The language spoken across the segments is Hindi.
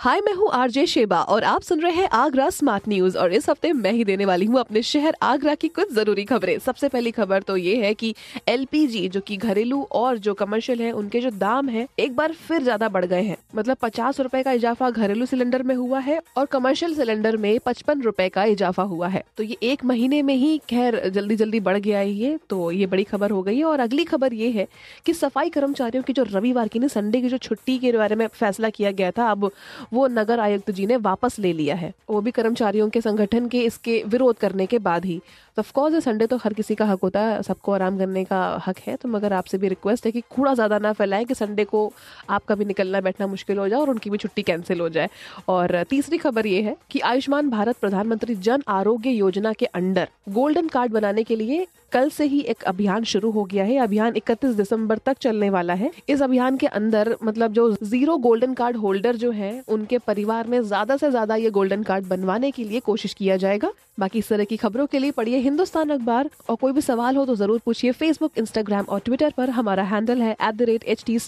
हाय, मैं हूँ आरजे शेबा और आप सुन रहे हैं आगरा स्मार्ट न्यूज़ और इस हफ़्ते मैं ही देने वाली हूँ अपने शहर आगरा की कुछ ज़रूरी खबरें। सबसे पहली खबर तो ये है कि एलपीजी जो कि घरेलू और जो कमर्शियल है, उनके जो दाम है, एक बार फिर ज़्यादा बढ़ गए हैं। मतलब पचास रूपए का इजाफा घरेलू सिलेंडर में हुआ है और कमर्शियल सिलेंडर में पचपन रूपए का इजाफा हुआ है। तो ये एक महीने में ही खैर जल्दी जल्दी बढ़ गया है ये तो ये बड़ी खबर हो गई है। और अगली खबर ये है की सफ़ाई कर्मचारियों की जो रविवार की ना संडे की जो छुट्टी के बारे में फैसला किया गया था, अब वो नगर आयुक्त जी ने वापस ले लिया है। वो भी कर्मचारियों के संगठन के इसके विरोध करने के बाद ही। ऑफकोर्स संडे तो हर किसी का हक होता है, सबको आराम करने का हक है तो मगर आपसे भी रिक्वेस्ट है कि कूड़ा ज़्यादा ना फैलाएँ कि संडे को आपका भी निकलना बैठना मुश्किल हो जाए और उनकी भी छुट्टी कैंसिल हो जाए। और तीसरी खबर ये है कि आयुष्मान भारत प्रधानमंत्री जन आरोग्य योजना के अंडर गोल्डन कार्ड बनाने के लिए कल से ही एक अभियान शुरू हो गया है। अभियान 31 दिसंबर तक चलने वाला है। इस अभियान के अंदर मतलब जो ज़ीरो गोल्डन कार्ड होल्डर जो है, उनके परिवार में ज़्यादा से ज़्यादा ये गोल्डन कार्ड बनवाने के लिए कोशिश किया जाएगा। बाकी इस तरह की खबरों के लिए पढ़िए हिंदुस्तान अखबार और कोई भी सवाल हो तो ज़रूर पूछिए फेसबुक इंस्टाग्राम और ट्विटर पर। हमारा हैंडल है at the rate H T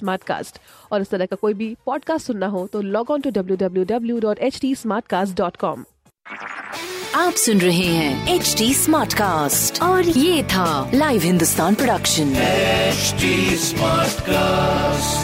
और इस तरह का कोई भी पॉडकास्ट सुनना हो तो log on to W W W dot H T dot com आप सुन रहे हैं एच डी स्मार्ट कास्ट और ये था live Hindustan production HD Smartcast.